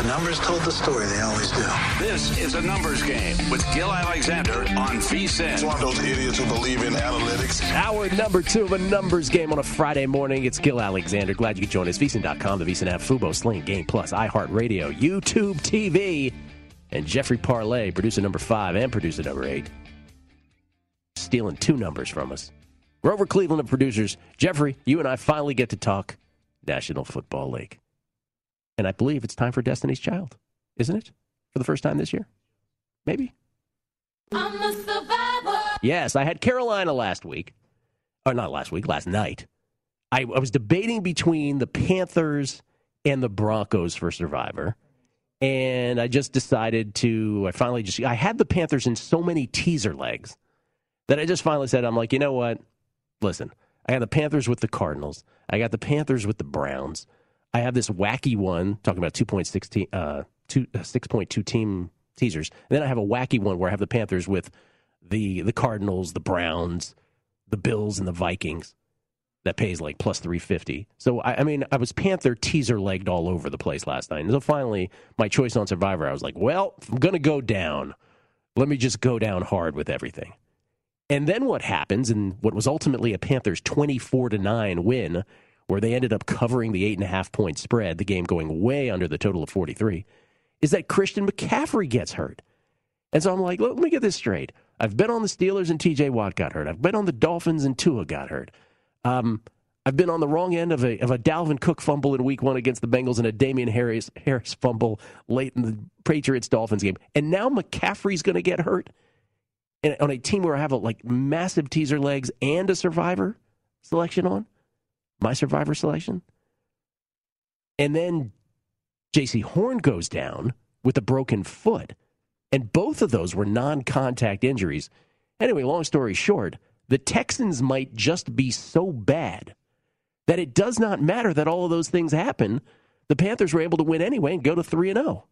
The numbers told the story, they always do. This is a numbers game with Gil Alexander on VSIN. It's one of those idiots who believe in analytics. Hour number two of a numbers game on a Friday morning. It's Gil Alexander. Glad you could join us. VSIN.com, the VSIN app, Fubo, Sling, Game Plus, iHeartRadio, YouTube TV, and Jeffrey Parlay, producer number five and producer number eight, stealing two numbers from us. Grover Cleveland of producers. Jeffrey, you and I finally get to talk National Football League. And I believe it's time for Destiny's Child, isn't it? For the first time this year? Maybe? I'm a survivor. Yes, I had Carolina last week. Or not last week, last night. I, I was debating between the Panthers and the Broncos for Survivor. And I just decided to, I finally just, I had the Panthers in so many teaser legs that I just finally said, I'm like, you know what? Listen, I got the Panthers with the Cardinals. I got the Panthers with the Browns. I have this wacky one talking about 2.6 uh, two, uh, 6.2 team teasers. And then I have a wacky one where I have the Panthers with the the Cardinals, the Browns, the Bills, and the Vikings. That pays like plus 350. So, I, I mean, I was Panther teaser legged all over the place last night. And so finally, my choice on Survivor, I was like, well, I'm going to go down, let me just go down hard with everything. And then what happens, and what was ultimately a Panthers 24 to 9 win, where they ended up covering the eight and a half point spread, the game going way under the total of 43, is that Christian McCaffrey gets hurt. And so I'm like, let me get this straight. I've been on the Steelers and TJ Watt got hurt. I've been on the Dolphins and Tua got hurt. Um, I've been on the wrong end of a, of a Dalvin Cook fumble in week one against the Bengals and a Damien Harris, Harris fumble late in the Patriots Dolphins game. And now McCaffrey's going to get hurt and on a team where I have a, like massive teaser legs and a survivor selection on my survivor selection. And then Jaycee Horn goes down with a broken foot. And both of those were non contact injuries. Anyway, long story short, the Texans might just be so bad that it does not matter that all of those things happen. The Panthers were able to win anyway and go to 3 and 0.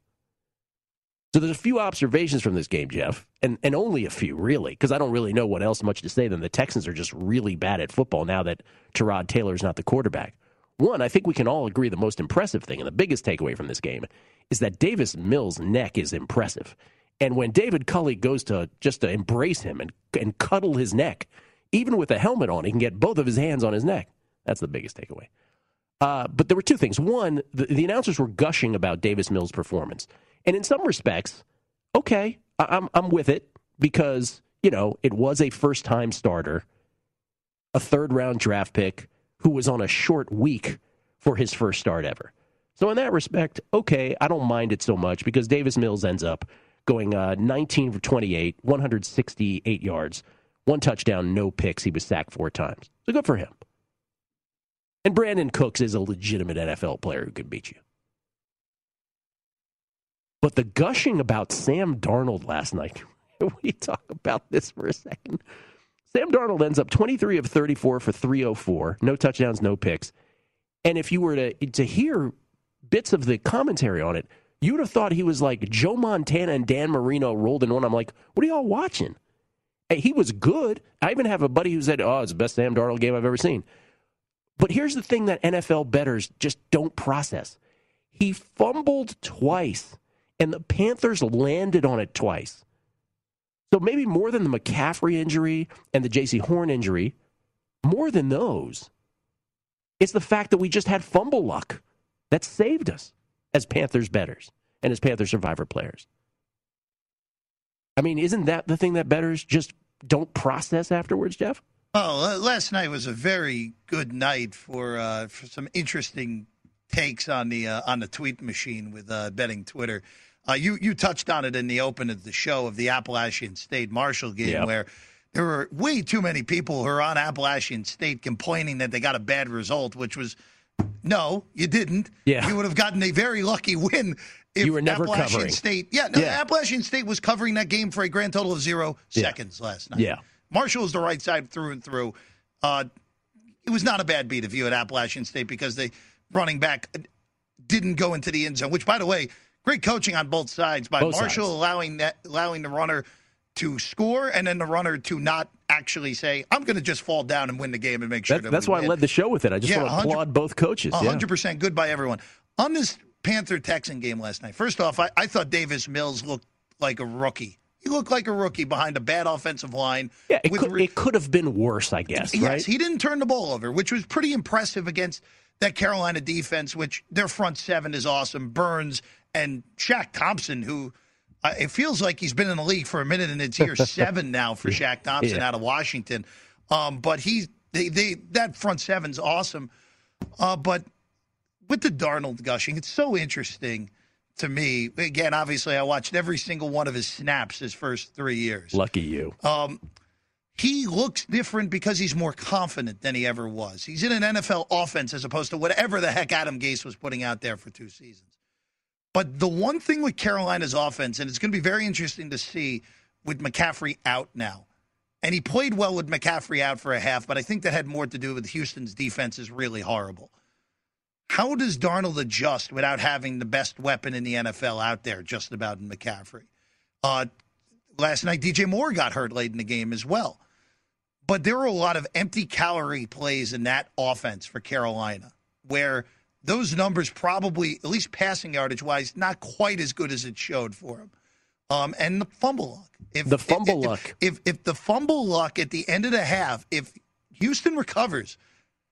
So there's a few observations from this game, Jeff, and, and only a few, really, because I don't really know what else much to say than the Texans are just really bad at football now that Tyrod Taylor is not the quarterback. One, I think we can all agree the most impressive thing and the biggest takeaway from this game is that Davis Mills' neck is impressive. And when David Culley goes to just to embrace him and, and cuddle his neck, even with a helmet on, he can get both of his hands on his neck. That's the biggest takeaway. Uh, but there were two things. One, the, the announcers were gushing about Davis Mills' performance. And in some respects, okay, I'm I'm with it because you know it was a first time starter, a third round draft pick who was on a short week for his first start ever. So in that respect, okay, I don't mind it so much because Davis Mills ends up going uh, 19 for 28, 168 yards, one touchdown, no picks. He was sacked four times. So good for him. And Brandin Cooks is a legitimate NFL player who can beat you. But the gushing about Sam Darnold last night, we talk about this for a second. Sam Darnold ends up 23 of 34 for 304, no touchdowns, no picks. And if you were to to hear bits of the commentary on it, you would have thought he was like Joe Montana and Dan Marino rolled in one. I'm like, what are y'all watching? And he was good. I even have a buddy who said, oh, it's the best Sam Darnold game I've ever seen. But here's the thing that NFL bettors just don't process. He fumbled twice, and the Panthers landed on it twice. So maybe more than the McCaffrey injury and the Jaycee Horn injury, more than those, it's the fact that we just had fumble luck that saved us as Panthers bettors and as Panther survivor players. I mean, isn't that the thing that bettors just don't process afterwards, Jeff? Oh, last night was a very good night for uh, for some interesting takes on the uh, on the tweet machine with uh, betting Twitter. Uh, you you touched on it in the open of the show of the Appalachian State Marshall game yep. where there were way too many people who are on Appalachian State complaining that they got a bad result, which was no, you didn't. Yeah. You would have gotten a very lucky win if you were never Appalachian covering. State. Yeah, no, yeah. Appalachian State was covering that game for a grand total of zero yeah. seconds last night. Yeah. Marshall is the right side through and through. Uh, it was not a bad beat if you at Appalachian State because the running back didn't go into the end zone, which, by the way, great coaching on both sides by both Marshall sides. allowing that allowing the runner to score and then the runner to not actually say, I'm going to just fall down and win the game and make sure that, That's why win. I led the show with it. I just yeah, want to applaud both coaches. 100% yeah. good by everyone. On this Panther Texan game last night, first off, I, I thought Davis Mills looked like a rookie. He looked like a rookie behind a bad offensive line. Yeah, it, could, it could have been worse, I guess. Yes, right? he didn't turn the ball over, which was pretty impressive against that Carolina defense, which their front seven is awesome. Burns and Shaq Thompson, who – uh, it feels like he's been in the league for a minute, and it's year seven now for Shaq Thompson yeah. out of Washington. Um, but he's they, they that front seven's awesome. Uh, but with the Darnold gushing, it's so interesting to me. Again, obviously, I watched every single one of his snaps his first three years. Lucky you. Um, he looks different because he's more confident than he ever was. He's in an NFL offense as opposed to whatever the heck Adam Gase was putting out there for two seasons. But the one thing with Carolina's offense, and it's going to be very interesting to see with McCaffrey out now. And he played well with McCaffrey out for a half, but I think that had more to do with Houston's defense is really horrible. How does Darnold adjust without having the best weapon in the NFL out there, just about in McCaffrey? Uh, last night, DJ Moore got hurt late in the game as well. But there were a lot of empty calorie plays in that offense for Carolina where – those numbers probably, at least passing yardage wise, not quite as good as it showed for him. Um, and the fumble luck. If, the fumble if, luck. If, if, if the fumble luck at the end of the half, if Houston recovers,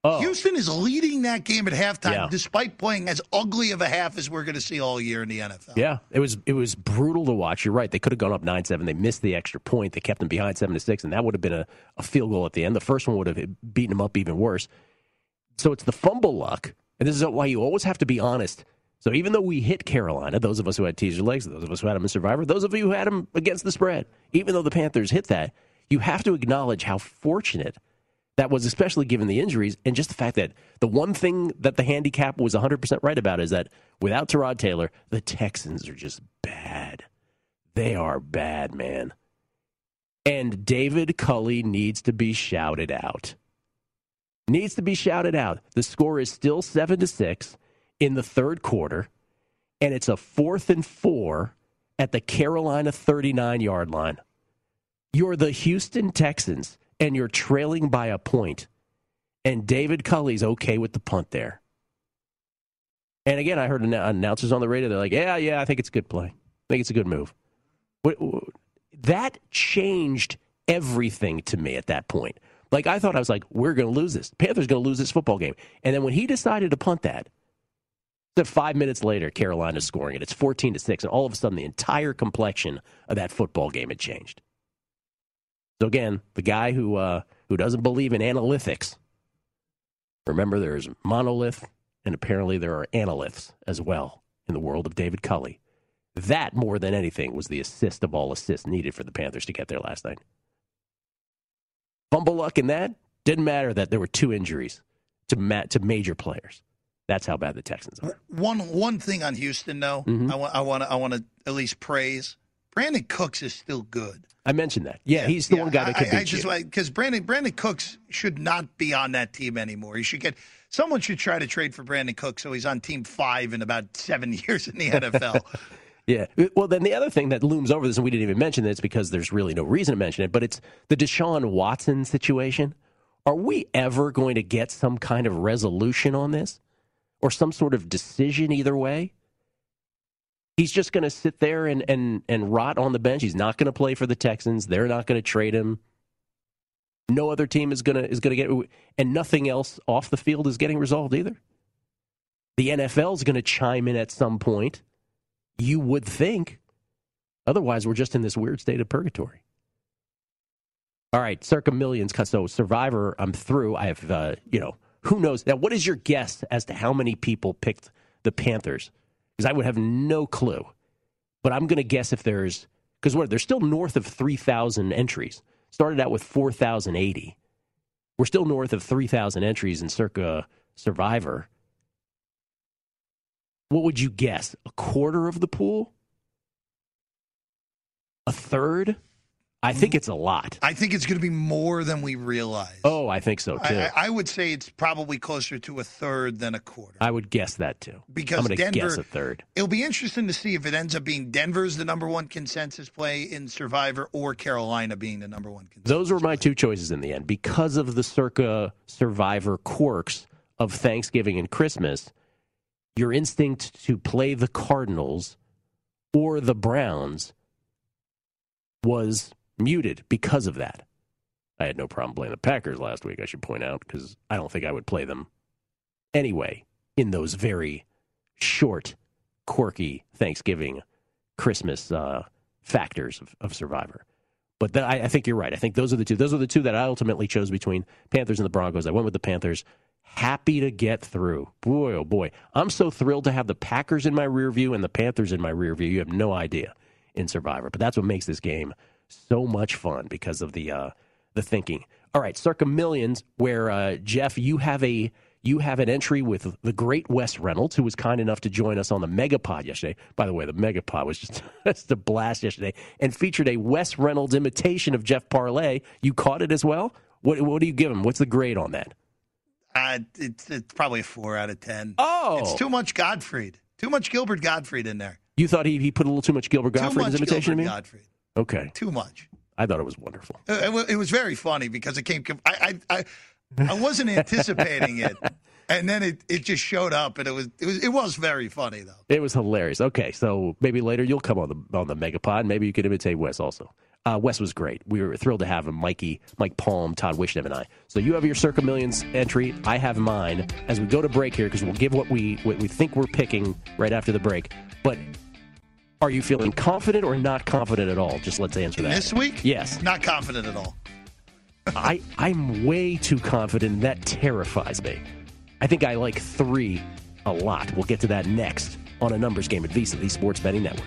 oh. Houston is leading that game at halftime, yeah. despite playing as ugly of a half as we're going to see all year in the NFL. Yeah, it was it was brutal to watch. You're right; they could have gone up nine seven. They missed the extra point. They kept them behind seven to six, and that would have been a, a field goal at the end. The first one would have beaten them up even worse. So it's the fumble luck and this is why you always have to be honest. So even though we hit Carolina, those of us who had teaser legs, those of us who had them in Survivor, those of you who had them against the spread, even though the Panthers hit that, you have to acknowledge how fortunate that was, especially given the injuries and just the fact that the one thing that the handicap was 100% right about is that without Tyrod Taylor, the Texans are just bad. They are bad, man. And David Culley needs to be shouted out needs to be shouted out. The score is still 7 to 6 in the third quarter, and it's a fourth and four at the Carolina 39 yard line. You're the Houston Texans, and you're trailing by a point, and David Culley's okay with the punt there. And again, I heard announcers on the radio. They're like, "Yeah, yeah, I think it's a good play. I think it's a good move." That changed everything to me at that point. Like I thought I was like, we're going to lose this. Panthers going to lose this football game. And then when he decided to punt that, then five minutes later, Carolina's scoring it. It's fourteen to six, and all of a sudden, the entire complexion of that football game had changed. So again, the guy who uh, who doesn't believe in analytics. Remember, there's monolith and apparently there are analysts as well in the world of David Culley. That, more than anything, was the assist of all assists needed for the Panthers to get there last night. Fumble luck in that didn't matter that there were two injuries to ma- to major players. That's how bad the Texans are. One one thing on Houston, though, Mhm. I want I want to I want to at least praise. Brandin Cooks is still good. I mentioned that. Yeah, he's the one guy that could I, I just because Brandon Brandin Cooks should not be on that team anymore. He should get someone should try to trade for Brandin Cooks so he's on team five in about seven years in the NFL. Yeah. Well, then the other thing that looms over this, and we didn't even mention this because there's really no reason to mention it, but it's the Deshaun Watson situation. Are we ever going to get some kind of resolution on this or some sort of decision either way? He's just going to sit there and, and, and rot on the bench. He's not going to play for the Texans. They're not going to trade him. No other team is going to is going to get, and nothing else off the field is getting resolved either. The NFL is going to chime in at some point. You would think. Otherwise, we're just in this weird state of purgatory. All right, circa millions. So Survivor, I'm through. I have, uh, you know, who knows? Now, what is your guess as to how many people picked the Panthers? Because I would have no clue. But I'm going to guess if there's, because what, there's still north of 3,000 entries. Started out with 4,080. We're still north of 3,000 entries in circa Survivor. What would you guess? A quarter of the pool? A third? I think it's a lot. I think it's going to be more than we realize. Oh, I think so too. I, I, would say it's probably closer to a third than a quarter. I would guess that too. Because I'm going to Denver- guess a third. It'll be interesting to see if it ends up being Denver's the number one consensus play in Survivor or Carolina being the number one consensus. Those were my two choices in the end because of the circa survivor quirks of Thanksgiving and Christmas. Your instinct to play the Cardinals or the Browns was muted because of that. I had no problem playing the Packers last week, I should point out, because I don't think I would play them anyway in those very short, quirky Thanksgiving, Christmas uh, factors of, of Survivor. But that, I, I think you're right. I think those are the two. Those are the two that I ultimately chose between Panthers and the Broncos. I went with the Panthers. Happy to get through. Boy, oh boy. I'm so thrilled to have the Packers in my rear view and the Panthers in my rear view. You have no idea in Survivor. But that's what makes this game so much fun because of the uh, the thinking. All right, circa millions, where uh, Jeff, you have a you have an entry with the great Wes Reynolds, who was kind enough to join us on the Megapod yesterday. By the way, the Megapod was just, just a blast yesterday and featured a Wes Reynolds imitation of Jeff Parlay. You caught it as well. What, what do you give him? What's the grade on that? Uh, it's, it's probably a four out of ten. Oh, It's too much Gottfried. Too much Gilbert Gottfried in there. You thought he, he put a little too much Gilbert Godfried Gottfried in his imitation Gilbert of me? Gottfried. Okay, Too much. I thought it was wonderful. It, it it was very funny because it came. I I I, I wasn't anticipating it, and then it, it just showed up, and it was it was it was very funny though. It was hilarious. Okay, so maybe later you'll come on the on the Megapod. Maybe you could imitate Wes also. Uh, Wes was great. We were thrilled to have him. Mikey, Mike Palm, Todd Wishnev, and I. So you have your Circa Millions entry. I have mine. As we go to break here, because we'll give what we what we think we're picking right after the break. But are you feeling confident or not confident at all? Just let's answer that. This week, Yes. not confident at all. I I'm way too confident. That terrifies me. I think I like three a lot. We'll get to that next on a numbers game at VSIN, the Sports Betting Network.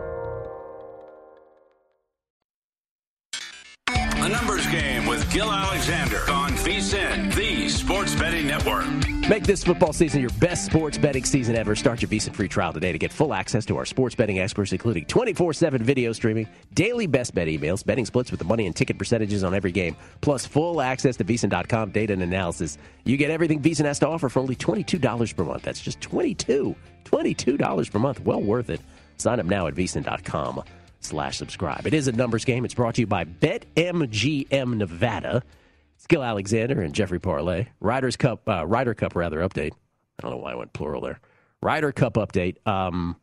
Gil Alexander on VSIN, the sports betting network. Make this football season your best sports betting season ever. Start your VSIN free trial today to get full access to our sports betting experts, including 24 7 video streaming, daily best bet emails, betting splits with the money and ticket percentages on every game, plus full access to VSIN.com data and analysis. You get everything VSIN has to offer for only $22 per month. That's just 22 $22 per month. Well worth it. Sign up now at VSIN.com slash subscribe. It is a numbers game. It's brought to you by BetMGM Nevada. Skill Alexander and Jeffrey Parlay. Riders Cup, uh, Ryder Cup rather update. I don't know why I went plural there. Ryder Cup update. Um,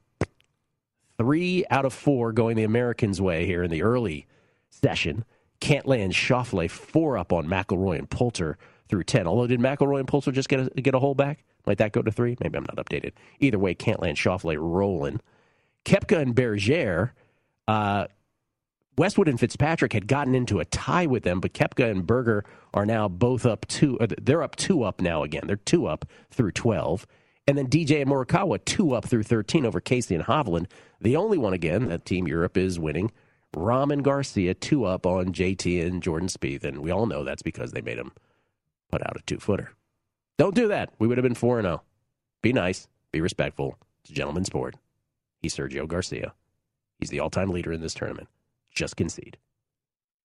three out of four going the Americans' way here in the early session. Cantlay and Schauffele four up on McIlroy and Poulter through ten. Although did McIlroy and Poulter just get a, get a hole back? Might that go to three? Maybe I'm not updated. Either way, Cantlay and Schauffele rolling. Koepka and Berger uh, Westwood and Fitzpatrick had gotten into a tie with them, but Koepka and Berger are now both up two. Uh, they're up two up now again. They're two up through 12. And then DJ and Morikawa two up through 13 over Casey and Hovland. The only one again that Team Europe is winning. Rahm and Garcia two up on JT and Jordan Spieth, and we all know that's because they made him put out a two footer. Don't do that. We would have been four and zero. Be nice. Be respectful. It's a gentleman's sport. He's Sergio Garcia. He's the all time leader in this tournament. Just concede.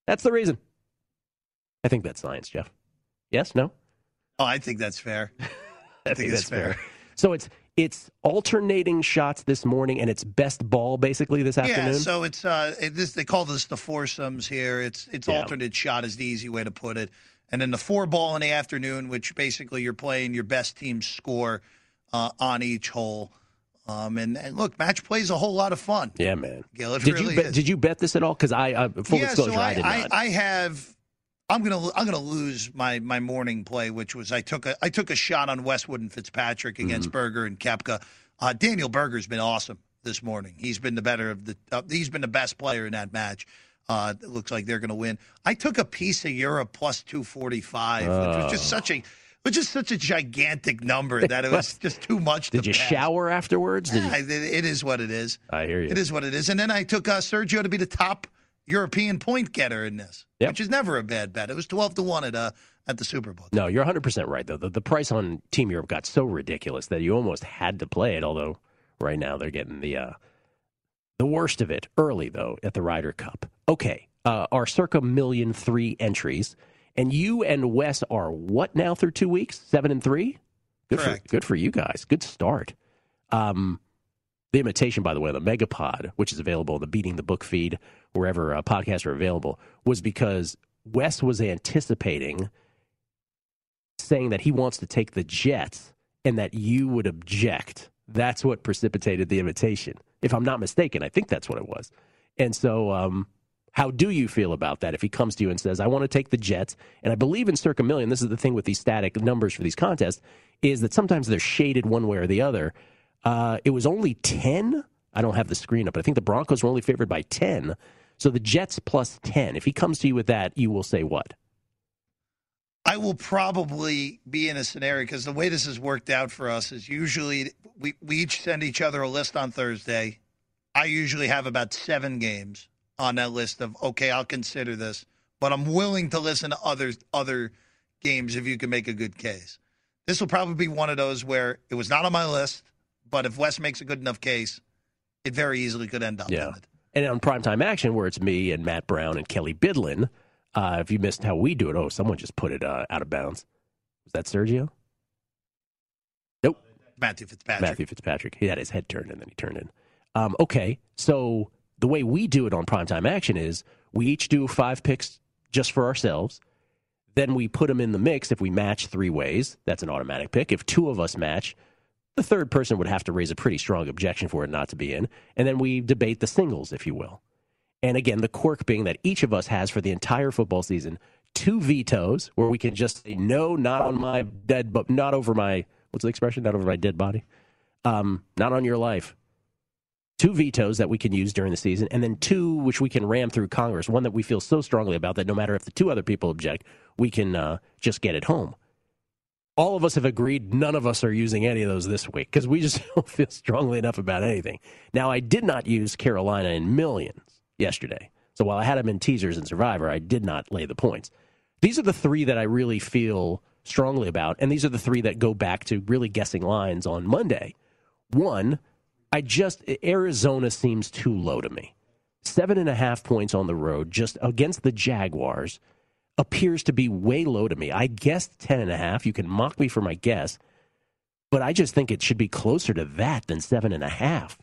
That's the reason. I think that's science, Jeff. Yes? No? Oh, I think that's fair. I, I think, that's fair. fair. So it's it's alternating shots this morning, and it's best ball basically this afternoon. Yeah, so it's uh, it, this they call this the foursomes here. It's it's yeah. alternate shot is the easy way to put it, and then the four ball in the afternoon, which basically you're playing your best team score uh, on each hole. Um, and, and, look, match play is a whole lot of fun. Yeah, man. Gil, did really you bet, did you bet this at all? Because I uh, full yeah, disclosure, so I, I, did not. I, I have. I'm gonna I'm gonna lose my my morning play, which was I took a I took a shot on Westwood and Fitzpatrick against mm-hmm. Berger and Koepka. Uh, Daniel Berger's been awesome this morning. He's been the better of the. Uh, he's been the best player in that match. Uh, it looks like they're going to win. I took a piece of Europe plus 245, which was just such a which is such a gigantic number that it was just too much. Did you pass. shower afterwards? Yeah, you... it is what it is. I hear you. It is what it is. And then I took uh, Sergio to be the top European point getter in this, yep. which is never a bad bet. It was twelve to one at uh, at the Superbook. No, you're 100 percent right though. The, the price on Team Europe got so ridiculous that you almost had to play it. Although right now they're getting the uh, the worst of it early though at the Ryder Cup. Okay, uh, our circa million three entries. And you and Wes are what now through two weeks? Seven and three? Good Correct. for good for you guys. Good start. Um, the imitation, by the way, the Megapod, which is available in the Beating the Book feed, wherever uh, podcasts are available, was because Wes was anticipating saying that he wants to take the Jets and that you would object. That's what precipitated the invitation. If I'm not mistaken, I think that's what it was. And so um, how do you feel about that if he comes to you and says, I want to take the Jets? And I believe in circa million, this is the thing with these static numbers for these contests, is that sometimes they're shaded one way or the other. Uh, it was only 10. I don't have the screen up, but I think the Broncos were only favored by 10. So the Jets plus 10. If he comes to you with that, you will say what? I will probably be in a scenario because the way this has worked out for us is usually we, we each send each other a list on Thursday. I usually have about seven games on that list of okay, I'll consider this, but I'm willing to listen to other other games if you can make a good case. This will probably be one of those where it was not on my list, but if Wes makes a good enough case, it very easily could end up. Yeah. And on primetime action, where it's me and Matt Brown and Kelley Bydlon, uh, if you missed how we do it, oh, someone just put it uh, out of bounds. Was that Sergio? Nope. Matthew Fitzpatrick. Matthew Fitzpatrick. He had his head turned and then he turned in. Um, okay, so the way we do it on primetime action is we each do five picks just for ourselves. Then we put them in the mix. If we match three ways, that's an automatic pick. If two of us match, the third person would have to raise a pretty strong objection for it not to be in. And then we debate the singles, if you will. And again, the quirk being that each of us has for the entire football season two vetoes where we can just say, no, not on my dead, but not over my, what's the expression? Not over my dead body. Um, not on your life. Two vetoes that we can use during the season, and then two which we can ram through Congress. One that we feel so strongly about that no matter if the two other people object, we can uh, just get it home all of us have agreed none of us are using any of those this week because we just don't feel strongly enough about anything. Now, I did not use Carolina in millions yesterday. So while I had them in teasers and Survivor, I did not lay the points. These are the three that I really feel strongly about, and these are the three that go back to really guessing lines on Monday. One, I just, Arizona seems too low to me. Seven and a half points on the road just against the Jaguars appears to be way low to me. I guessed 10 and a half. You can mock me for my guess, but I just think it should be closer to that than seven and a half.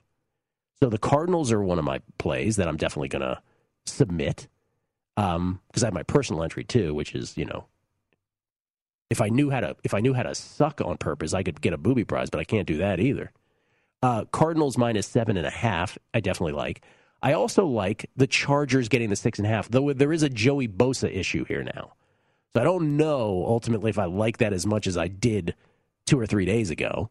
So the Cardinals are one of my plays that I'm definitely going to submit because um, I have my personal entry too, which is you know if I knew how to if I knew how to suck on purpose, I could get a booby prize, but I can't do that either. Uh, Cardinals minus seven and a half, I definitely like. I also like the Chargers getting the six and a half, though there is a Joey Bosa issue here now. So I don't know ultimately if I like that as much as I did two or three days ago.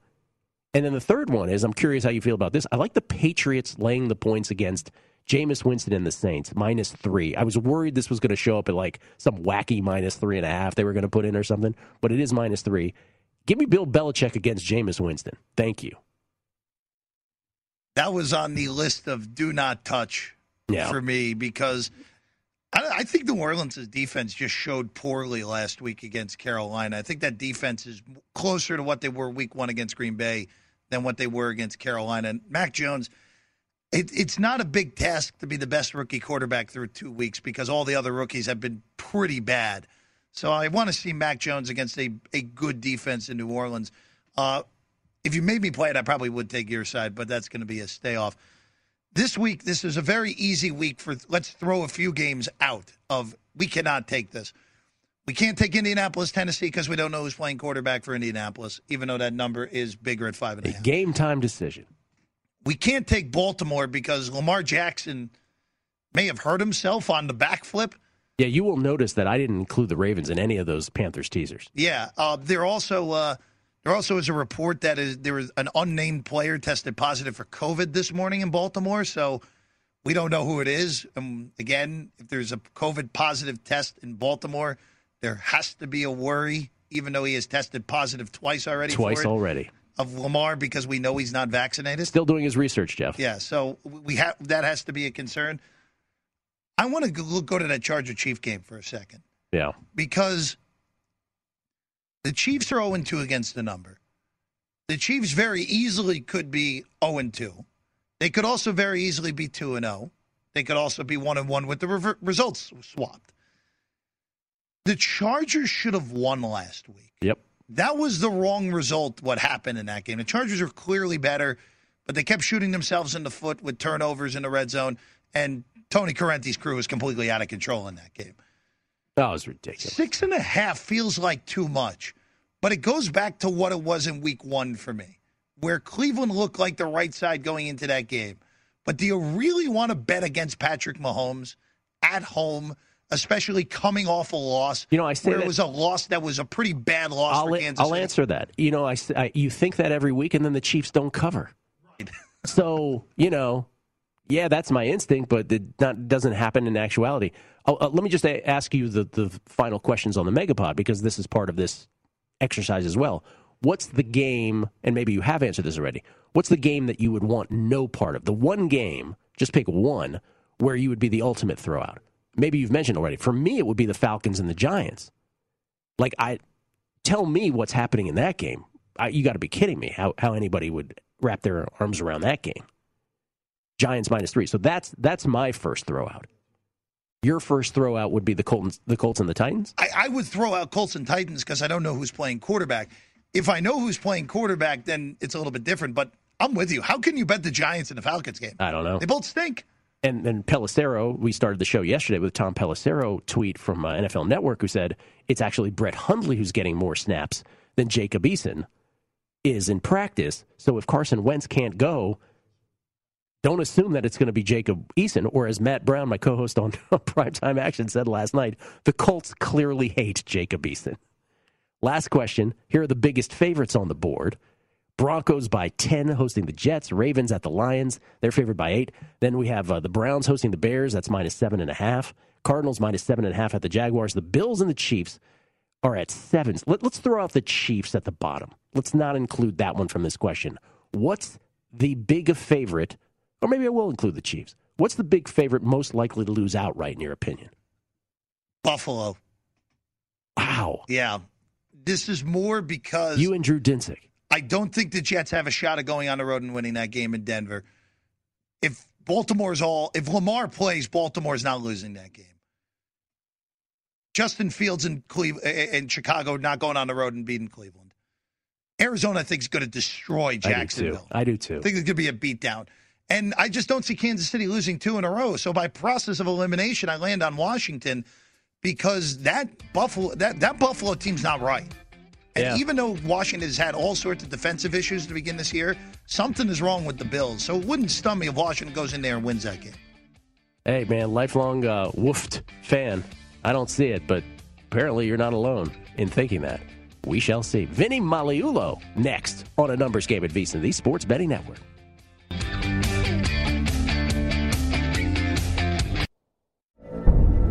And then the third one is I'm curious how you feel about this. I like the Patriots laying the points against Jameis Winston and the Saints, minus three. I was worried this was going to show up at like some wacky minus three and a half they were going to put in or something, but it is minus three. Give me Bill Belichick against Jameis Winston. Thank you. That was on the list of do not touch yeah. for me because I, I think New Orleans' defense just showed poorly last week against Carolina. I think that defense is closer to what they were week one against Green Bay than what they were against Carolina. And Mac Jones, it, it's not a big task to be the best rookie quarterback through two weeks because all the other rookies have been pretty bad. So I want to see Mac Jones against a, a good defense in New Orleans. Uh, if you made me play it, I probably would take your side, but that's going to be a stay off. This week, this is a very easy week for let's throw a few games out of we cannot take this. We can't take Indianapolis, Tennessee because we don't know who's playing quarterback for Indianapolis, even though that number is bigger at five and a, a half. Game time decision. We can't take Baltimore because Lamar Jackson may have hurt himself on the backflip. Yeah, you will notice that I didn't include the Ravens in any of those Panthers teasers. Yeah, uh, they're also uh, there also is a report that is there was an unnamed player tested positive for COVID this morning in Baltimore. So we don't know who it is. Um, again, if there's a COVID positive test in Baltimore, there has to be a worry, even though he has tested positive twice already. Twice already of Lamar because we know he's not vaccinated. Still doing his research, Jeff. Yeah, so we have that has to be a concern. I want to go, go to that Charger Chief game for a second. Yeah, because the Chiefs are 0 2 against the number. The Chiefs very easily could be 0 2. They could also very easily be 2 0. They could also be 1 1 with the re- results swapped. The Chargers should have won last week. Yep. That was the wrong result, what happened in that game. The Chargers are clearly better, but they kept shooting themselves in the foot with turnovers in the red zone, and Tony Corrente's crew was completely out of control in that game. That was ridiculous. Six and a half feels like too much, but it goes back to what it was in week one for me, where Cleveland looked like the right side going into that game. But do you really want to bet against Patrick Mahomes at home, especially coming off a loss? You know, I say where that, it was a loss that was a pretty bad loss I'll, for Kansas I'll answer that. You know, I, I you think that every week, and then the Chiefs don't cover. Right. so you know, yeah, that's my instinct, but it not, doesn't happen in actuality. Oh, uh, let me just ask you the, the final questions on the Megapod because this is part of this exercise as well. What's the game, and maybe you have answered this already, what's the game that you would want no part of? The one game, just pick one, where you would be the ultimate throwout. Maybe you've mentioned already. For me, it would be the Falcons and the Giants. Like, I tell me what's happening in that game. I, you got to be kidding me how, how anybody would wrap their arms around that game. Giants minus three. So that's that's my first throwout. Your first throwout would be the Colts, the Colts and the Titans. I, I would throw out Colts and Titans because I don't know who's playing quarterback. If I know who's playing quarterback, then it's a little bit different. But I'm with you. How can you bet the Giants in the Falcons game? I don't know. They both stink. And and Pelissero, we started the show yesterday with Tom Pelissero tweet from uh, NFL Network who said it's actually Brett Hundley who's getting more snaps than Jacob Eason is in practice. So if Carson Wentz can't go, don't assume that it's going to be Jacob Eason, or as Matt Brown, my co-host on Primetime Action, said last night, the Colts clearly hate Jacob Eason. Last question. Here are the biggest favorites on the board. Broncos by 10 hosting the Jets. Ravens at the Lions. They're favored by 8. Then we have uh, the Browns hosting the Bears. That's minus 7.5. Cardinals minus 7.5 at the Jaguars. The Bills and the Chiefs are at 7. Let, let's throw out the Chiefs at the bottom. Let's not include that one from this question. What's the big favorite or maybe I will include the Chiefs. What's the big favorite most likely to lose outright, in your opinion? Buffalo. Wow. Yeah. This is more because. You and Drew Dinsick. I don't think the Jets have a shot of going on the road and winning that game in Denver. If Baltimore's all. If Lamar plays, Baltimore's not losing that game. Justin Fields in Cleveland eh, eh, and Chicago not going on the road and beating Cleveland. Arizona, I think, is going to destroy Jacksonville. I do too. I do too. I think it's going to be a beatdown. And I just don't see Kansas City losing two in a row. So by process of elimination, I land on Washington because that Buffalo that, that Buffalo team's not right. And yeah. even though Washington has had all sorts of defensive issues to begin this year, something is wrong with the Bills. So it wouldn't stun me if Washington goes in there and wins that game. Hey man, lifelong uh, woofed fan. I don't see it, but apparently you're not alone in thinking that. We shall see. Vinny Magliulo next on a numbers game at VSiN, the Sports Betting Network.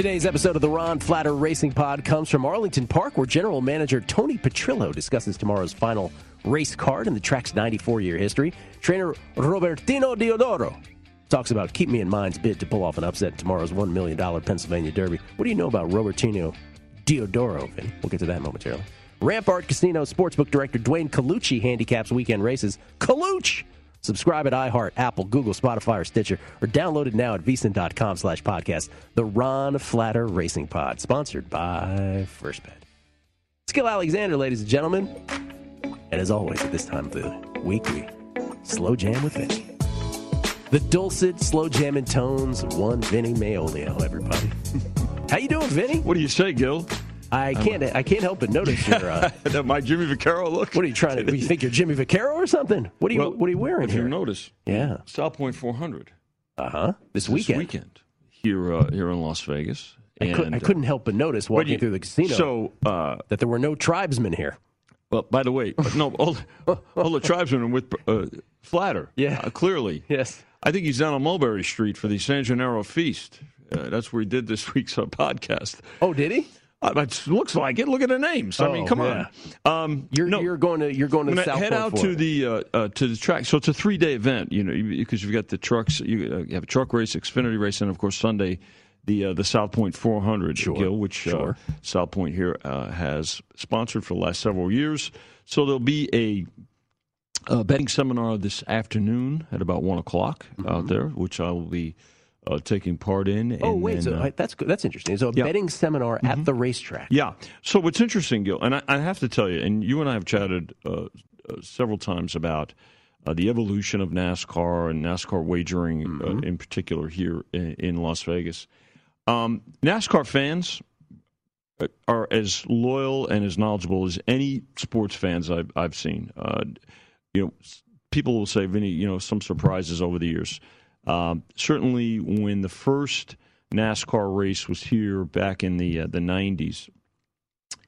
Today's episode of the Ron Flatter Racing Pod comes from Arlington Park, where General Manager Tony Petrillo discusses tomorrow's final race card in the track's 94 year history. Trainer Robertino Diodoro talks about Keep Me in Mind's bid to pull off an upset in tomorrow's $1 million Pennsylvania Derby. What do you know about Robertino Diodoro? We'll get to that momentarily. Rampart Casino Sportsbook Director Duane Colucci handicaps weekend races. Colucci! Subscribe at iHeart, Apple, Google, Spotify, or Stitcher, or download it now at vsin.com slash podcast. The Ron Flatter Racing Pod, sponsored by First Bet. It's Gil Alexander, ladies and gentlemen. And as always, at this time of the week, we slow jam with Vinny. The dulcet, slow jamming tones of one Vinny Magliulo, everybody. How you doing, Vinny? What do you say, Gil? I can't. I can't help but notice your. Uh, My Jimmy Vaccaro look. what are you trying to? You think you're Jimmy Vaccaro or something? What are you? Well, what are you wearing If here? you notice, Yeah. South Point 400 Uh huh. This this weekend. weekend here uh, here in Las Vegas. I, could, And, I uh, couldn't help but notice but walking you- through the casino So, uh, that there were no tribesmen here. well, by the way, no, all, all the tribesmen are with uh, Flatter. Yeah. uh, clearly. Yes. I think he's down on Mulberry Street for the San Gennaro Feast. Uh, that's where he did this week's uh, podcast. Oh, did he? Uh, it looks like it. Look at the names. I mean, Oh, come yeah. on. Um, You're no, you're going to you're going to head out to it. the uh, uh, to the track. So it's a three day event, you know, because you've got the trucks. You, uh, you have a truck race, Xfinity race, and of course Sunday, the uh, the South Point 400, Gil, which sure. uh, South Point here uh, has sponsored for the last several years. So there'll be a, uh betting seminar this afternoon at about one o'clock out there, which I will be uh, taking part in. Mm-hmm. Oh wait, then, so uh, that's good. That's interesting. So a yeah. betting seminar at the racetrack. yeah. So what's interesting, Gil, and I, I have to tell you, and you and I have chatted uh, uh, several times about uh, the evolution of NASCAR and NASCAR wagering uh, in particular here in, in Las Vegas. Um, NASCAR fans are as loyal and as knowledgeable as any sports fans I've, I've seen. Uh, you know, people will say, Vinny, you know, some surprises over the years. Um, certainly, when the first NASCAR race was here back in the uh, the '90s,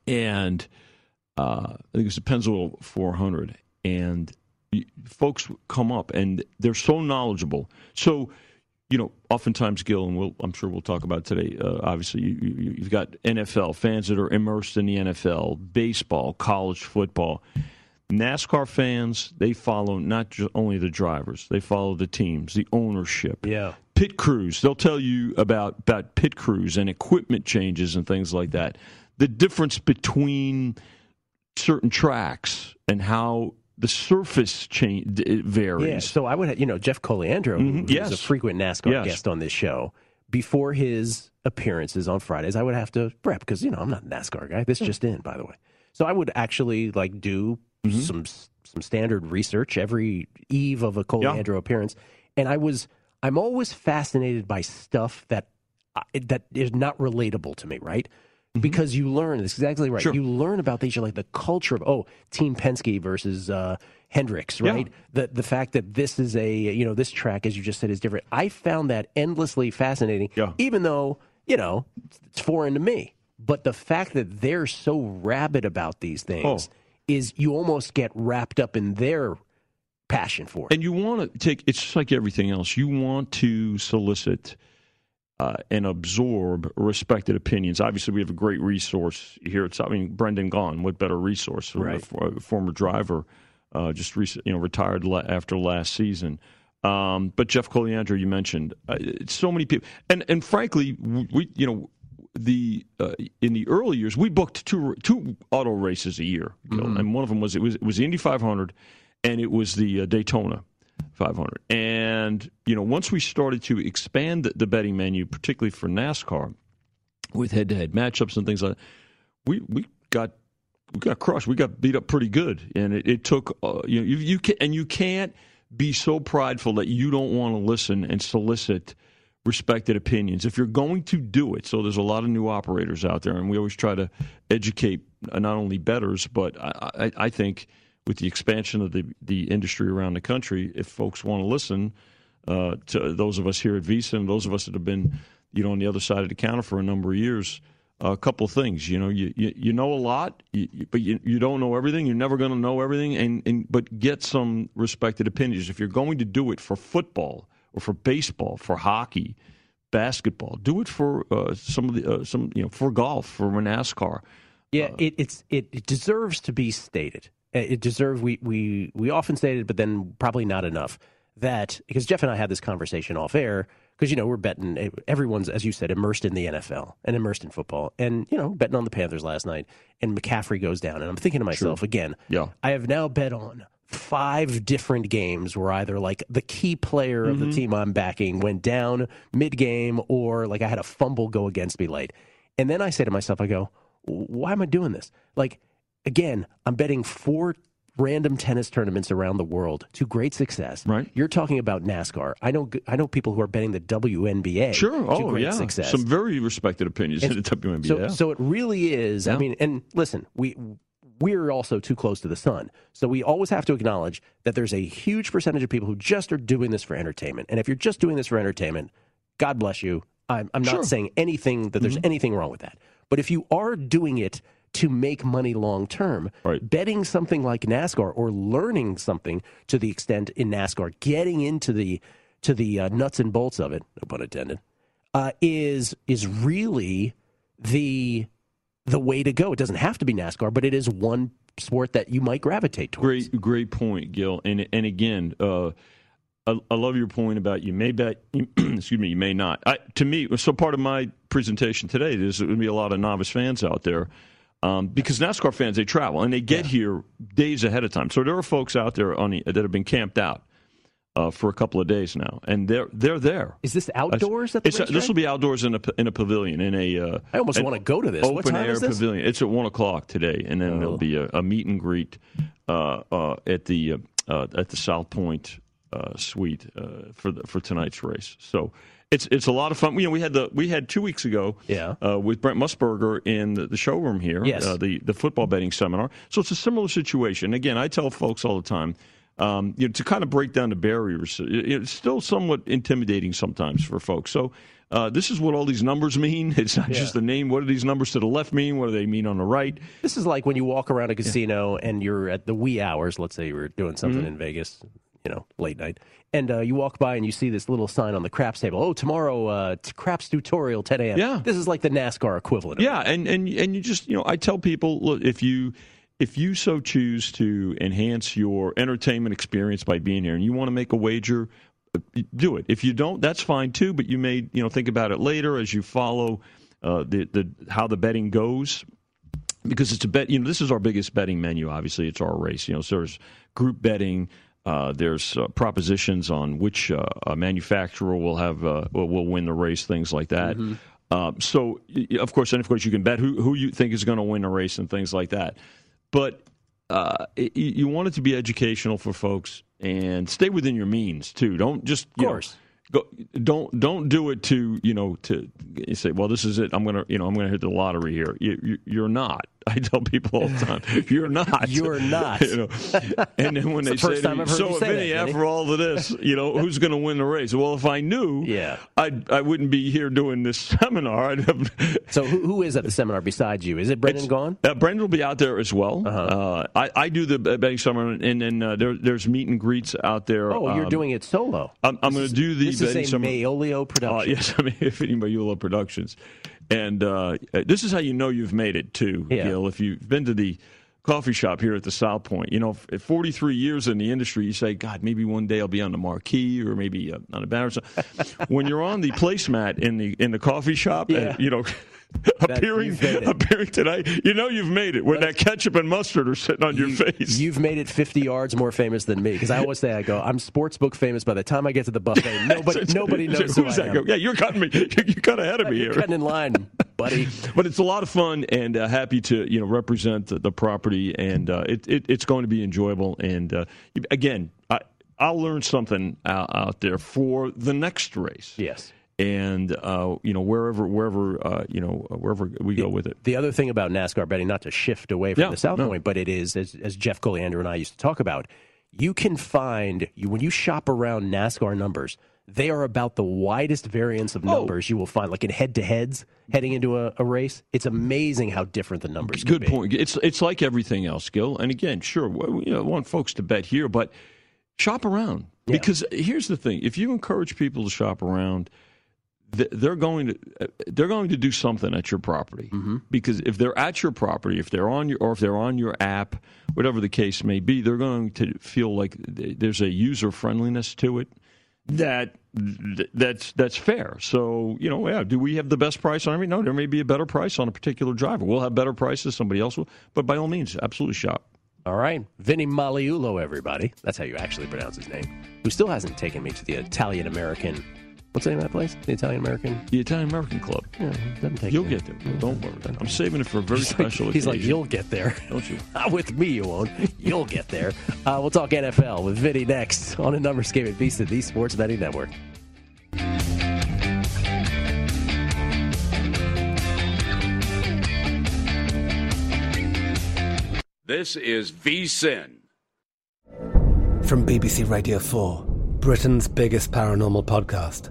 and uh, I think it was the Pennzoil 400, and folks come up and they're so knowledgeable. So, you know, oftentimes, Gil, and we'll, I'm sure we'll talk about today. Uh, obviously, you, you, you've got NFL fans that are immersed in the NFL, baseball, college football. NASCAR fans, they follow not just only the drivers, they follow the teams, the ownership. Yeah. Pit crews, they'll tell you about, about pit crews and equipment changes and things like that. The difference between certain tracks and how the surface change it varies. Yeah, so I would, you know, Jeff Cogliandro, who- Mhm, who's yes. a frequent NASCAR Yes. guest on this show, before his appearances on Fridays, I would have to prep because you know I'm not a NASCAR guy. This just in, by the way. So I would actually like do Mm-hmm. some some standard research every eve of a Cogliandro appearance, and I was I'm always fascinated by stuff that that is not relatable to me, right? Because you learn, that's exactly right. Mm-hmm. Sure. You learn about these, like the culture of, oh, Team Penske versus uh, Hendricks, Yeah. right? The the fact that this is a, you know, this track, as you just said, is different. I found that endlessly fascinating, Yeah. even though, you know, it's foreign to me. But the fact that they're so rabid about these things Oh. Is you almost get wrapped up in their passion for it. And you want to take, it's just like everything else. You want to solicit uh, and absorb respected opinions. Obviously, we have a great resource here. It's, I mean, Brendan Gaughan, what better resource? Right. A, a former driver, uh, just recent, you know, retired la- after last season. Um, but Jeff Cogliandro, you mentioned, uh, so many people, and and frankly, we, you know, the uh, in the early years, we booked two two auto races a year, Mm-hmm. and one of them was it was it was the Indy 500, and it was the uh, Daytona 500. And you know, once we started to expand the, the betting menu, particularly for NASCAR, with head-to-head matchups and things like that, we we got we got crushed. We got beat up pretty good, and it, it took uh, you know you you can and you can't be so prideful that you don't want to listen and solicit respected opinions if you're going to do it. So there's a lot of new operators out there, and we always try to educate not only bettors, but I, I, think with the expansion of the the industry around the country, if folks want to listen uh, to those of us here at VSiN and those of us that have been you know on the other side of the counter for a number of years a couple things. You know, you you, you know a lot, you- but you, you don't know everything. You're never going to know everything, and, and but get some respected opinions. If you're going to do it for football or for baseball, for hockey, basketball, do it for uh, some of the uh, some you know for golf, for NASCAR. Yeah, it, it's it, it deserves to be stated. Uh, It deserves we we we often stated, but then probably not enough. That because Jeff and I had this conversation off air because you know we're betting. eh, Everyone's as you said immersed in the NFL and immersed in football, and you know betting on the Panthers last night, and McCaffrey goes down, and I'm thinking to myself again. Yeah. I have now bet on five different games where either like the key player of the Mhm. team I'm backing went down mid game or like I had a fumble go against me late. And then I say to myself, I go, why am I doing this? Like, again, I'm betting four random tennis tournaments around the world to great success. Right. You're talking about NASCAR. I know I know people who are betting the WNBA Sure. to Oh, great yeah. success. Some very respected opinions in the WNBA. So, yeah. so it really is. I mean, and listen, we we're also too close to the sun, so we always have to acknowledge that there's a huge percentage of people who just are doing this for entertainment. And if you're just doing this for entertainment, God bless you. I'm, I'm not Sure. saying anything that there's anything wrong with that. But if you are doing it to make money long term, betting something like NASCAR or learning something to the extent in NASCAR, getting into the to the uh, nuts and bolts of it, no pun intended, uh, is is really the the way to go. It doesn't have to be NASCAR, but it is one sport that you might gravitate towards. Great, great point, Gil. And and again, uh, I, I love your point about you may bet, excuse me, you may not. I, to me, so part of my presentation today is there going to be a lot of novice fans out there. Um, because NASCAR fans they travel and they get here days ahead of time. So there are folks out there on the, that have been camped out uh, for a couple of days now, and they're they're there. Is this outdoors at the this will be outdoors in a in a pavilion in a. Uh, I almost wanna go to this. Open air is this? pavilion. It's at one o'clock today, and then Oh. there'll be a, a meet and greet uh, uh, at the uh, uh, at the South Point uh, suite uh, for the, for tonight's race. So. It's it's a lot of fun. You know, we had the we had two weeks ago, Yeah. uh, with Brent Musburger in the, the showroom here, Yes. uh, the the football betting seminar. So it's a similar situation. Again, I tell folks all the time, um, you know, to kind of break down the barriers. It's still somewhat intimidating sometimes for folks. So. Uh, this is what all these numbers mean. It's not Yeah. just the name. What do these numbers to the left mean? What do they mean on the right? This is like when you walk around a casino and you're at the wee hours. Let's say you were doing something Mhm. in Vegas, you know, late night, and uh, you walk by and you see this little sign on the craps table. Oh, tomorrow, uh, t- craps tutorial, 10 a.m. Yeah. this is like the NASCAR equivalent. Of Yeah, and and and you just you know I tell people look if you if you so choose to enhance your entertainment experience by being here and you want to make a wager uh, do it if you don't that's fine too but you may you know think about it later as you follow uh, the the how the betting goes because it's a bet. You know, this is our biggest betting menu. Obviously, it's our race. You know, so there's group betting. Uh, there's uh, propositions on which uh, manufacturer will have uh, will, will win the race, things like that. Mm-hmm. Um, so, of course, and of course, you can bet who who you think is going to win the race and things like that. But uh, it, you you want it to be educational for folks and stay within your means too. Don't just know, course. go, don't don't do it to you know to say well this is it I'm gonna you know I'm gonna hit the lottery here you, you, you're not I tell people all the time you're not You're not. you know and then when they the say to me, so Vinny that, Vinny." after all of this you know who's gonna win the race well if I knew Yeah. I I wouldn't be here doing this seminar I'd So who, who is at the seminar besides you? Is it Brendan Gaughan? uh, Brendan will be out there as well. Uh-huh. uh I, I do the betting summer, and then uh, there, there's meet and greets out there. Oh, you're Um, doing it solo. I'm, I'm going to do the This betting is a summer. Magliulo Uh, production. yes, I mean, by Eula Productions. And uh, this is how you know you've made it, too, Yeah. Gil. If you've been to the coffee shop here at the South Point, you know, f- 43 years in the industry, you say, God, maybe one day I'll be on the marquee or maybe uh, on a banner. when you're on the placemat in the in the coffee shop, Yeah. and, you know, appearing you've made it. appearing tonight, you know you've made it when that ketchup and mustard are sitting on your face. You've made it 50 yards more famous than me because I always say I go I'm sportsbook famous. By the time I get to the buffet, nobody nobody knows who I am. Yeah, you're cutting me. You cut ahead of me You're here. cutting in line, buddy. but it's a lot of fun and uh, happy to you know represent the, the property and uh, it, it it's going to be enjoyable and uh, again I I'll learn something out, out there for the next race Yes. And uh, you know wherever wherever uh, you know wherever we go with it The other thing about NASCAR betting, not to shift away from Yeah, the South no. Point, but it is, as, as Jeff Cogliandro and I used to talk about, you can find, you, when you shop around NASCAR numbers, they are about the widest variance Oh. of numbers you will find, like in head to heads heading into a, a race. It's amazing how different the numbers can Good be. point. It's it's like everything else, Gil. And again, sure, we you know, want folks to bet here, but shop around because here's the thing: if you encourage people to shop around, they're going to uh, they're going to do something at your property. Mm-hmm. Because if they're at your property, if they're on your or if they're on your app, whatever the case may be, they're going to feel like there's a user friendliness to it that that's that's fair. So you know, yeah, do we have the best price on every? No, there may be a better price on a particular driver. We'll have better prices. Somebody else will, but by all means, absolutely shop. All right. Vinny Magliulo, everybody. That's how you actually pronounce his name. Who still hasn't taken me to the Italian American What's the name of that place? The Italian American. The Italian American Club. Yeah, doesn't take You'll me. get there. Don't worry. I'm saving it for a very He's like- special He's like, occasion. you'll get there. Don't you? Not with me, you won't. You'll get there. Uh, we'll talk NFL with Vinny next on a numbers game at VSiN, the Sports Betting Network. This is VSIN. From BBC Radio 4, Britain's biggest paranormal podcast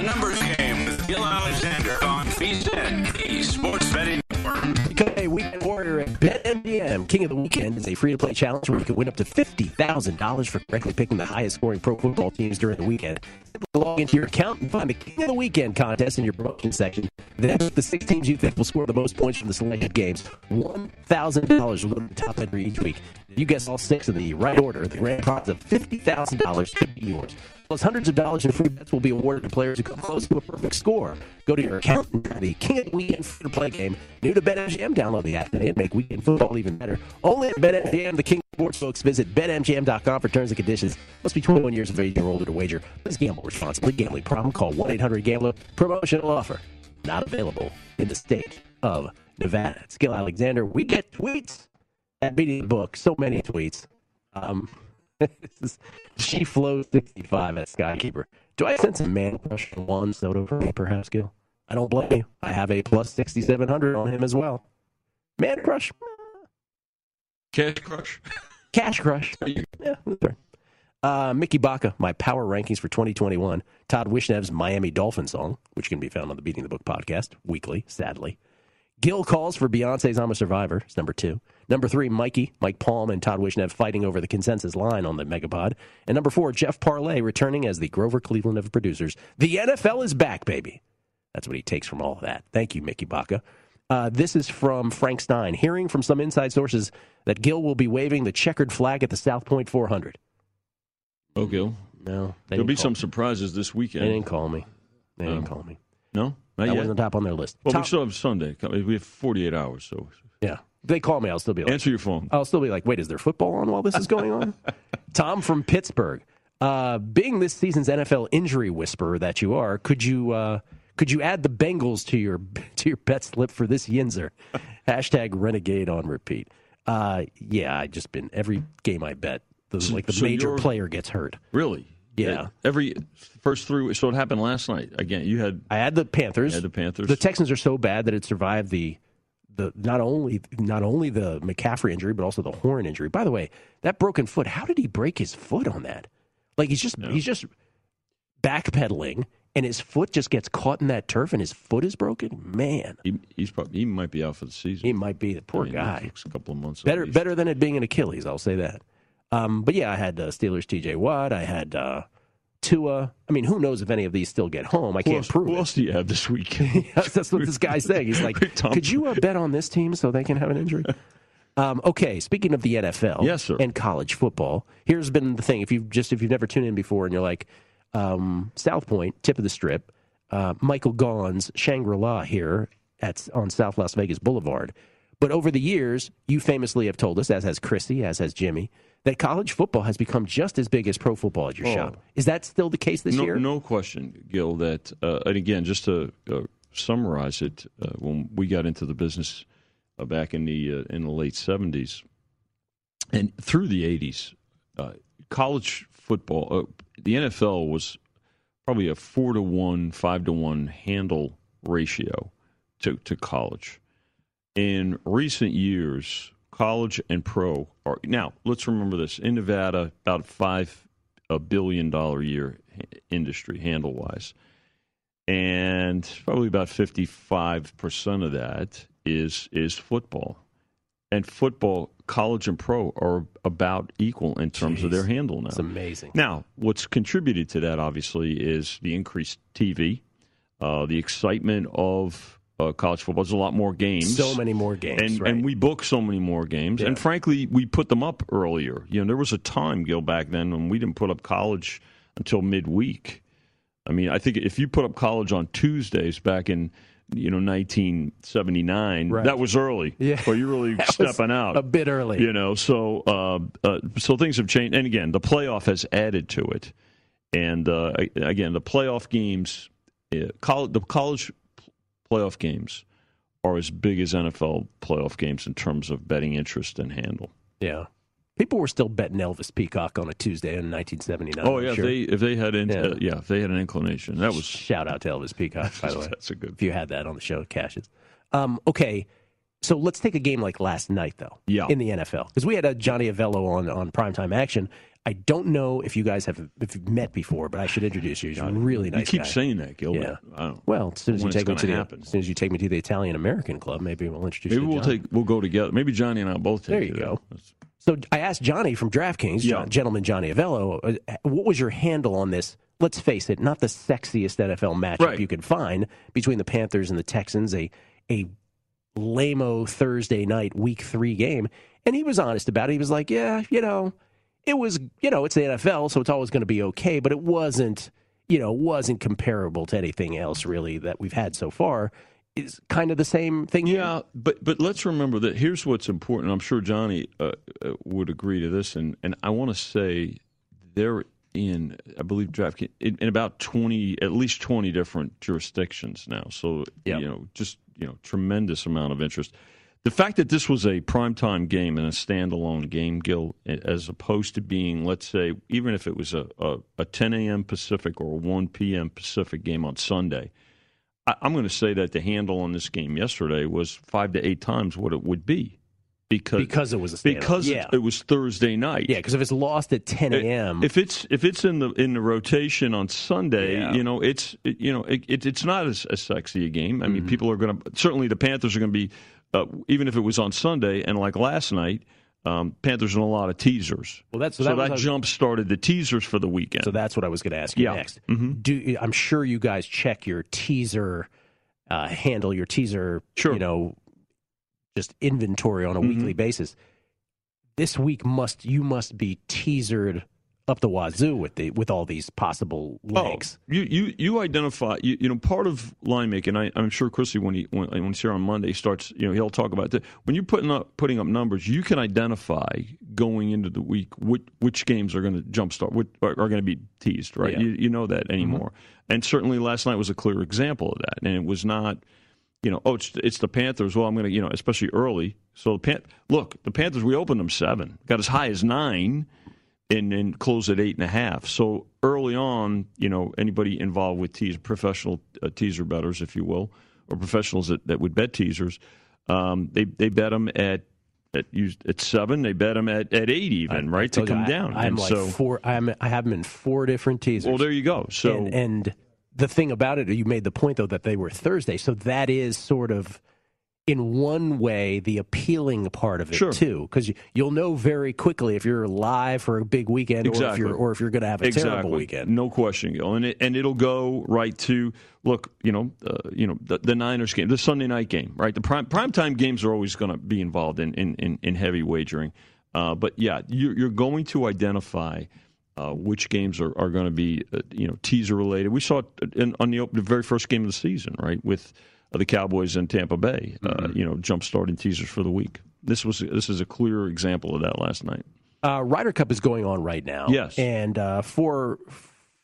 The numbers game with Gil Alexander on VSIN, the Sports Betting Network. Okay, Weekend Warrior at BetMGM. King of the Weekend is a free to play challenge where you can win up to $50,000 for correctly picking the highest scoring pro football teams during the weekend. Simply log into your account and find the King of the Weekend contest in your promotion section. Then pick the six teams you think will score the most points from the selected games. $1,000 will go to the top entry each week. If you guess all six in the right order, the grand prize of $50,000 could be yours. Plus, hundreds of dollars in free bets will be awarded to players who come close to a perfect score. Go to your account and try the King of the Weekend free to play game. New to BetMGM, download the app today and make weekend football even better. Only at BetMGM, the King Sports folks. Visit BetMGM.com for terms and conditions. Must be 21 years of age or older to wager. Please gamble responsibly. Gambling problem? Call 1 800 Gambler. Promotional offer not available in the state of Nevada. It's Alexander. We get tweets at Beating the Book. So many tweets. Um, this is she flows 65 at Skykeeper. Do I sense a man crush on Juan Soto for me, perhaps, Gil? I don't blame you. I have a plus 6,700 on him as well. Man crush? Cash Crush. Cash crush. Yeah. Uh, Mickey Baca, my power rankings for 2021. Todd Wishnev's Miami Dolphin song, which can be found on the Beating the Book podcast weekly, sadly. Gil calls for Beyonce's I'm a Survivor. It's number two. Number three, Mikey, Mike Palm, and Todd Wishnev fighting over the consensus line on the Megapod. And number four, Jeff Parlay returning as the Grover Cleveland of producers. The NFL is back, baby. That's what he takes from all of that. Thank you, Mickey Baca. Uh, this is from Frank Stein. Hearing from some inside sources that Gil will be waving the checkered flag at the South Point 400. Oh, Gil. No, There'll be some me. surprises this weekend. They didn't call me. They didn't Um, call me. No, not That yet. wasn't top on their list. Well, Tom- we still have Sunday. We have 48 hours, so Yeah. If they call me, I'll still be like, answer your phone. I'll still be like, wait, is there football on while this is going on? Tom from Pittsburgh. Uh, being this season's NFL injury whisperer that you are, could you uh, could you add the Bengals to your to your bet slip for this Yinzer? Hashtag renegade on repeat. Uh, yeah, I just been every game I bet, the, So- like the so major player gets hurt. Really? Yeah. Every first three. So it happened last night. Again, you had. I had the Panthers. Had the Panthers. The Texans are so bad that it survived the the not only not only the McCaffrey injury but also the Horn injury. By the way, that broken foot. How did he break his foot on that? Like he's just he's just backpedaling and his foot just gets caught in that turf and his foot is broken, man, he, he's probably he might be out for the season. he might be the poor I mean, guy. next couple of months. Better better than it being an Achilles, I'll say that. Um, but yeah, I had uh, Steelers T.J. Watt. I had uh, Tua. I mean, who knows if any of these still get home? I can't else, prove who it. else do you have this week? That's what this guy's saying. He's like, could you uh, bet on this team so they can have an injury? Um, okay, speaking of the NFL, Yes, sir. and college football, here's been the thing. If you've just if you've never tuned in before and you're like um, South Point, tip of the strip, uh, Michael Gaughan's Shangri La here at on South Las Vegas Boulevard. But over the years, you famously have told us, as has Chrissy, as has Jimmy, that college football has become just as big as pro football at your Oh. shop. Is that still the case this no, year? No question, Gil. That uh, and again, just to uh, summarize it, uh, when we got into the business uh, back in the uh, in the late seventies and through the eighties, uh, college football, uh, the NFL was probably a four to one, five to one handle ratio to to college. In recent years, college and pro are now. Let's remember this: in Nevada, about five a billion dollar a year industry handle wise, and probably about fifty five percent of that is is football, and football, college and pro are about equal in terms of their handle now. It's amazing. Now, what's contributed to that, obviously, is the increased TV, uh, the excitement of uh, college football. There's a lot more games. So many more games, And, right. and we book so many more games. And frankly, we put them up earlier. You know, there was a time, Gil, back then when we didn't put up college until midweek. I mean, I think if you put up college on Tuesdays back in, you know, 1979, Right. that was early. Yeah. Or you're really stepping out a bit early. you know so uh, uh, so things have changed and again the playoff has added to it and uh, again the playoff games uh, college, the college playoff games are as big as NFL playoff games in terms of betting interest and handle Yeah. People were still betting Elvis Peacock on a Tuesday in 1979. oh yeah sure. if they if they had in, Yeah. Uh, yeah if they had an inclination that was Shout out to Elvis Peacock, by the way. that's a good if you had that on the show, Cashes. Um, okay, so let's take a game like last night, though. Yeah. In the NFL, because we had a Johnny Avello on on primetime action. I don't know if you guys have if you've met before, but I should introduce you. He's a really nice. you keep guy. saying that Gilbert Yeah. Well, as soon as you take me to the as soon as you take me to the Italian American Club, maybe we'll introduce maybe you. to we'll take we'll go together maybe Johnny and I both take There you there. go. So I asked Johnny from DraftKings, Yeah. Gentleman Johnny Avello, uh, what was your handle on this? Let's face it, not the sexiest NFL matchup Right. you could find between the Panthers and the Texans, a a lame Thursday night Week Three game, and he was honest about it. He was like, "Yeah, you know, it was, you know, it's the NFL, so it's always going to be okay, but it wasn't, you know, wasn't comparable to anything else really that we've had so far." Is kind of the same thing. here. Yeah, but but let's remember that here's what's important. I'm sure Johnny uh, uh, would agree to this, and and I want to say they're in, I believe, DraftKings in, in about 20, at least 20 different jurisdictions now. So you know, just you know, tremendous amount of interest. The fact that this was a primetime game and a standalone game, Gil, as opposed to being, let's say, even if it was a, a, a 10 a.m. Pacific or a 1 p.m. Pacific game on Sunday, I, I'm going to say that the handle on this game yesterday was five to eight times what it would be because Because it was a because Yeah. it, it was Thursday night. Yeah, because if it's lost at 10 a.m., If it's if it's in the in the rotation on Sunday, Yeah. you know it's it, you know it, it, it's not as, as sexy a game. I Mm-hmm. mean, people are going to certainly the Panthers are going to be uh, even if it was on Sunday and like last night. Um, Panthers in a lot of teasers. Well, that's- so that that, was jump started the teasers for the weekend. So that's what I was going to ask you Yeah. next. Mhm. Do I'm sure you guys check your teaser uh, handle, your teaser, Sure. you know, just inventory on a Mhm. weekly basis. This week must you must be teasered up the wazoo with the with all these possible legs. Oh, you you you identify you, you know part of line making. I, I'm sure Chrissy when he when, when he's here on Monday starts you know he'll talk about that. When you're putting up putting up numbers, you can identify going into the week which, which games are going to jumpstart, which are, are going to be teased. Right, Yeah. Mm-hmm. you, you know that anymore. And certainly last night was a clear example of that. And it was not you know, oh, it's, it's the Panthers. Well, I'm going to, you know, especially early. So, the Pan- look, the Panthers, we opened them seven, got as high as nine, and then close at eight and a half. So, early on, you know, anybody involved with teaser, professional uh, teaser bettors, if you will, or professionals that, that would bet teasers, um, they, they bet them at at at seven. They bet them at, at eight even, I- I right, to told you, come I- down. I'm and like so, four. I'm, I have them in four different teasers. well, there you go. So and, and the thing about it, you made the point though that they were Thursday, so that is sort of, in one way, the appealing part of it Sure. too, because you, you'll know very quickly if you're live for a big weekend, or if you're or if you're going to have a exactly. terrible weekend. No question, Gil. And it, and it'll go right to look. You know, uh, you know the, the Niners game, the Sunday night game, right? The prime primetime games are always going to be involved in in, in, in heavy wagering. Uh, but yeah, you're, you're going to identify. Uh, which games are, are going to be, uh, you know, teaser related? We saw it in, on the, op- the very first game of the season, right, with the Cowboys and Tampa Bay. Uh, you know, jump starting teasers for the week. This was this is a clear example of that last night. Uh, Ryder Cup is going on right now. Yes. and uh, four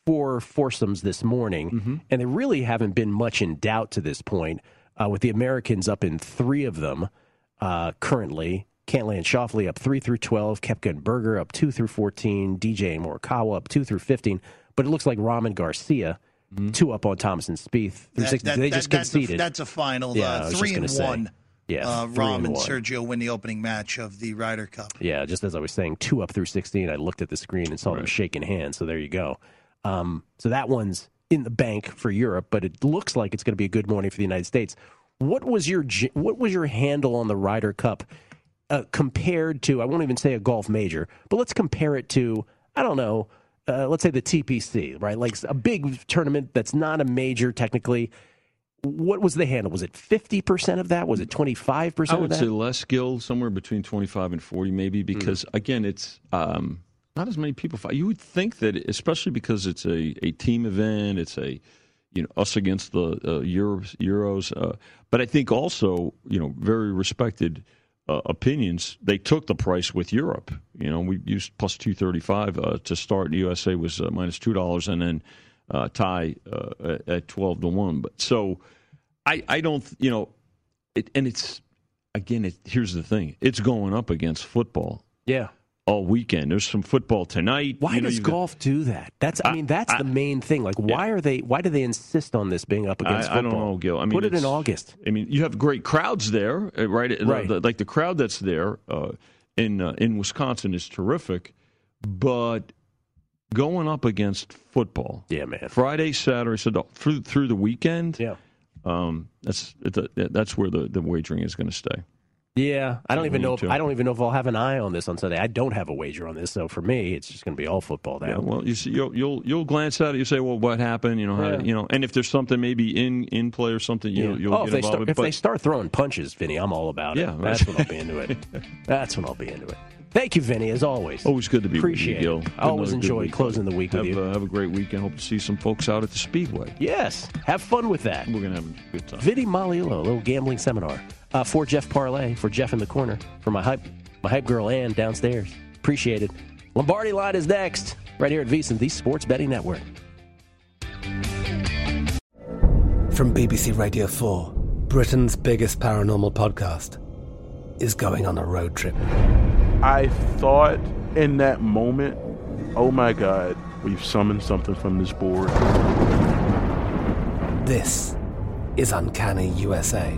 four foursomes this morning, Mm-hmm. and they really haven't been much in doubt to this point. Uh, with the Americans up in three of them uh, currently. Cantlay and Schauffele up three through twelve. Koepka and Berger up two through fourteen. DJ and Morikawa up two through fifteen. But it looks like Rahm and Garcia Mm-hmm. two up on Thomas and Spieth That- that- they that- just that's a- conceded. that's a final, Yeah, uh, I was just three gonna and say. one. Yeah, uh, three Rahm and and. Sergio win the opening match of the Ryder Cup. Yeah, just as I was saying, two up through 16. I looked at the screen and saw them shaking hands. So there you go. Um, so that one's in the bank for Europe, but it looks like it's going to be a good morning for the United States. What was your what was your handle on the Ryder Cup uh, compared to? I won't even say a golf major, but let's compare it to I don't know. Uh, let's say the TPC, right? Like a big tournament that's not a major technically. What was the handle? Was it fifty percent of that? Was it 25% of would say less skill, somewhere between 25 and 40, maybe, because, again, it's um, not as many people fight. You would think that, especially because it's a, a team event, it's a, you know, us against the uh, Euros, Euros. Uh, but I think also, you know, very respected uh, opinions, they took the price with Europe. You know, we used plus 235 uh, to start. The USA was uh, minus $2, and then uh, tie uh, at- at 12 to 1. But so I, I don't, you know, it, and it's again. It, here's the thing: it's going up against football. Yeah. All weekend. There's some football tonight. Why You know, does you've got- golf do that? That's I, mean that's the main thing. Like why are they why do they insist on this being up against I, I football? don't know, Gil. I mean, put it in August. I mean, you have great crowds there, uh, right? Right. The- like the crowd that's there uh, in uh, in Wisconsin is terrific, but going up against football, yeah, man. Friday, Saturday, so the- through through the weekend, yeah. Um, that's that's where the, the wagering is going to stay. Yeah, I don't even know. If. I don't even know if I'll have an eye on this on Sunday. I don't have a wager on this, so for me, it's just going to be all football. Now, Yeah, well, you see, you'll you'll you'll glance at it. You say, well, what happened? You know, how, Yeah. you know, and if there's something maybe in in play or something, you'll, you'll oh, get if they involved start if they start throwing punches, Vinny, I'm all about it. Yeah, that's when I'll be into it. That's when I'll be into it. Thank you, Vinny, as always. Always good to be Appreciate with you, Gil. it. I always enjoy closing the week have, with you. Uh, have a great weekend. Hope to see some folks out at the Speedway. Yes, have fun with that. We're gonna have a good time. Vinny Magliulo, a little gambling seminar uh, for Jeff Parlay, for Jeff in the corner, for my hype, my hype girl Ann downstairs. Appreciate it. Lombardi line is next, right here at VSiN, the Sports Betting Network. From BBC Radio 4, Britain's biggest paranormal podcast is going on a road trip. I thought in that moment, oh my God, we've summoned something from this board. This is Uncanny USA.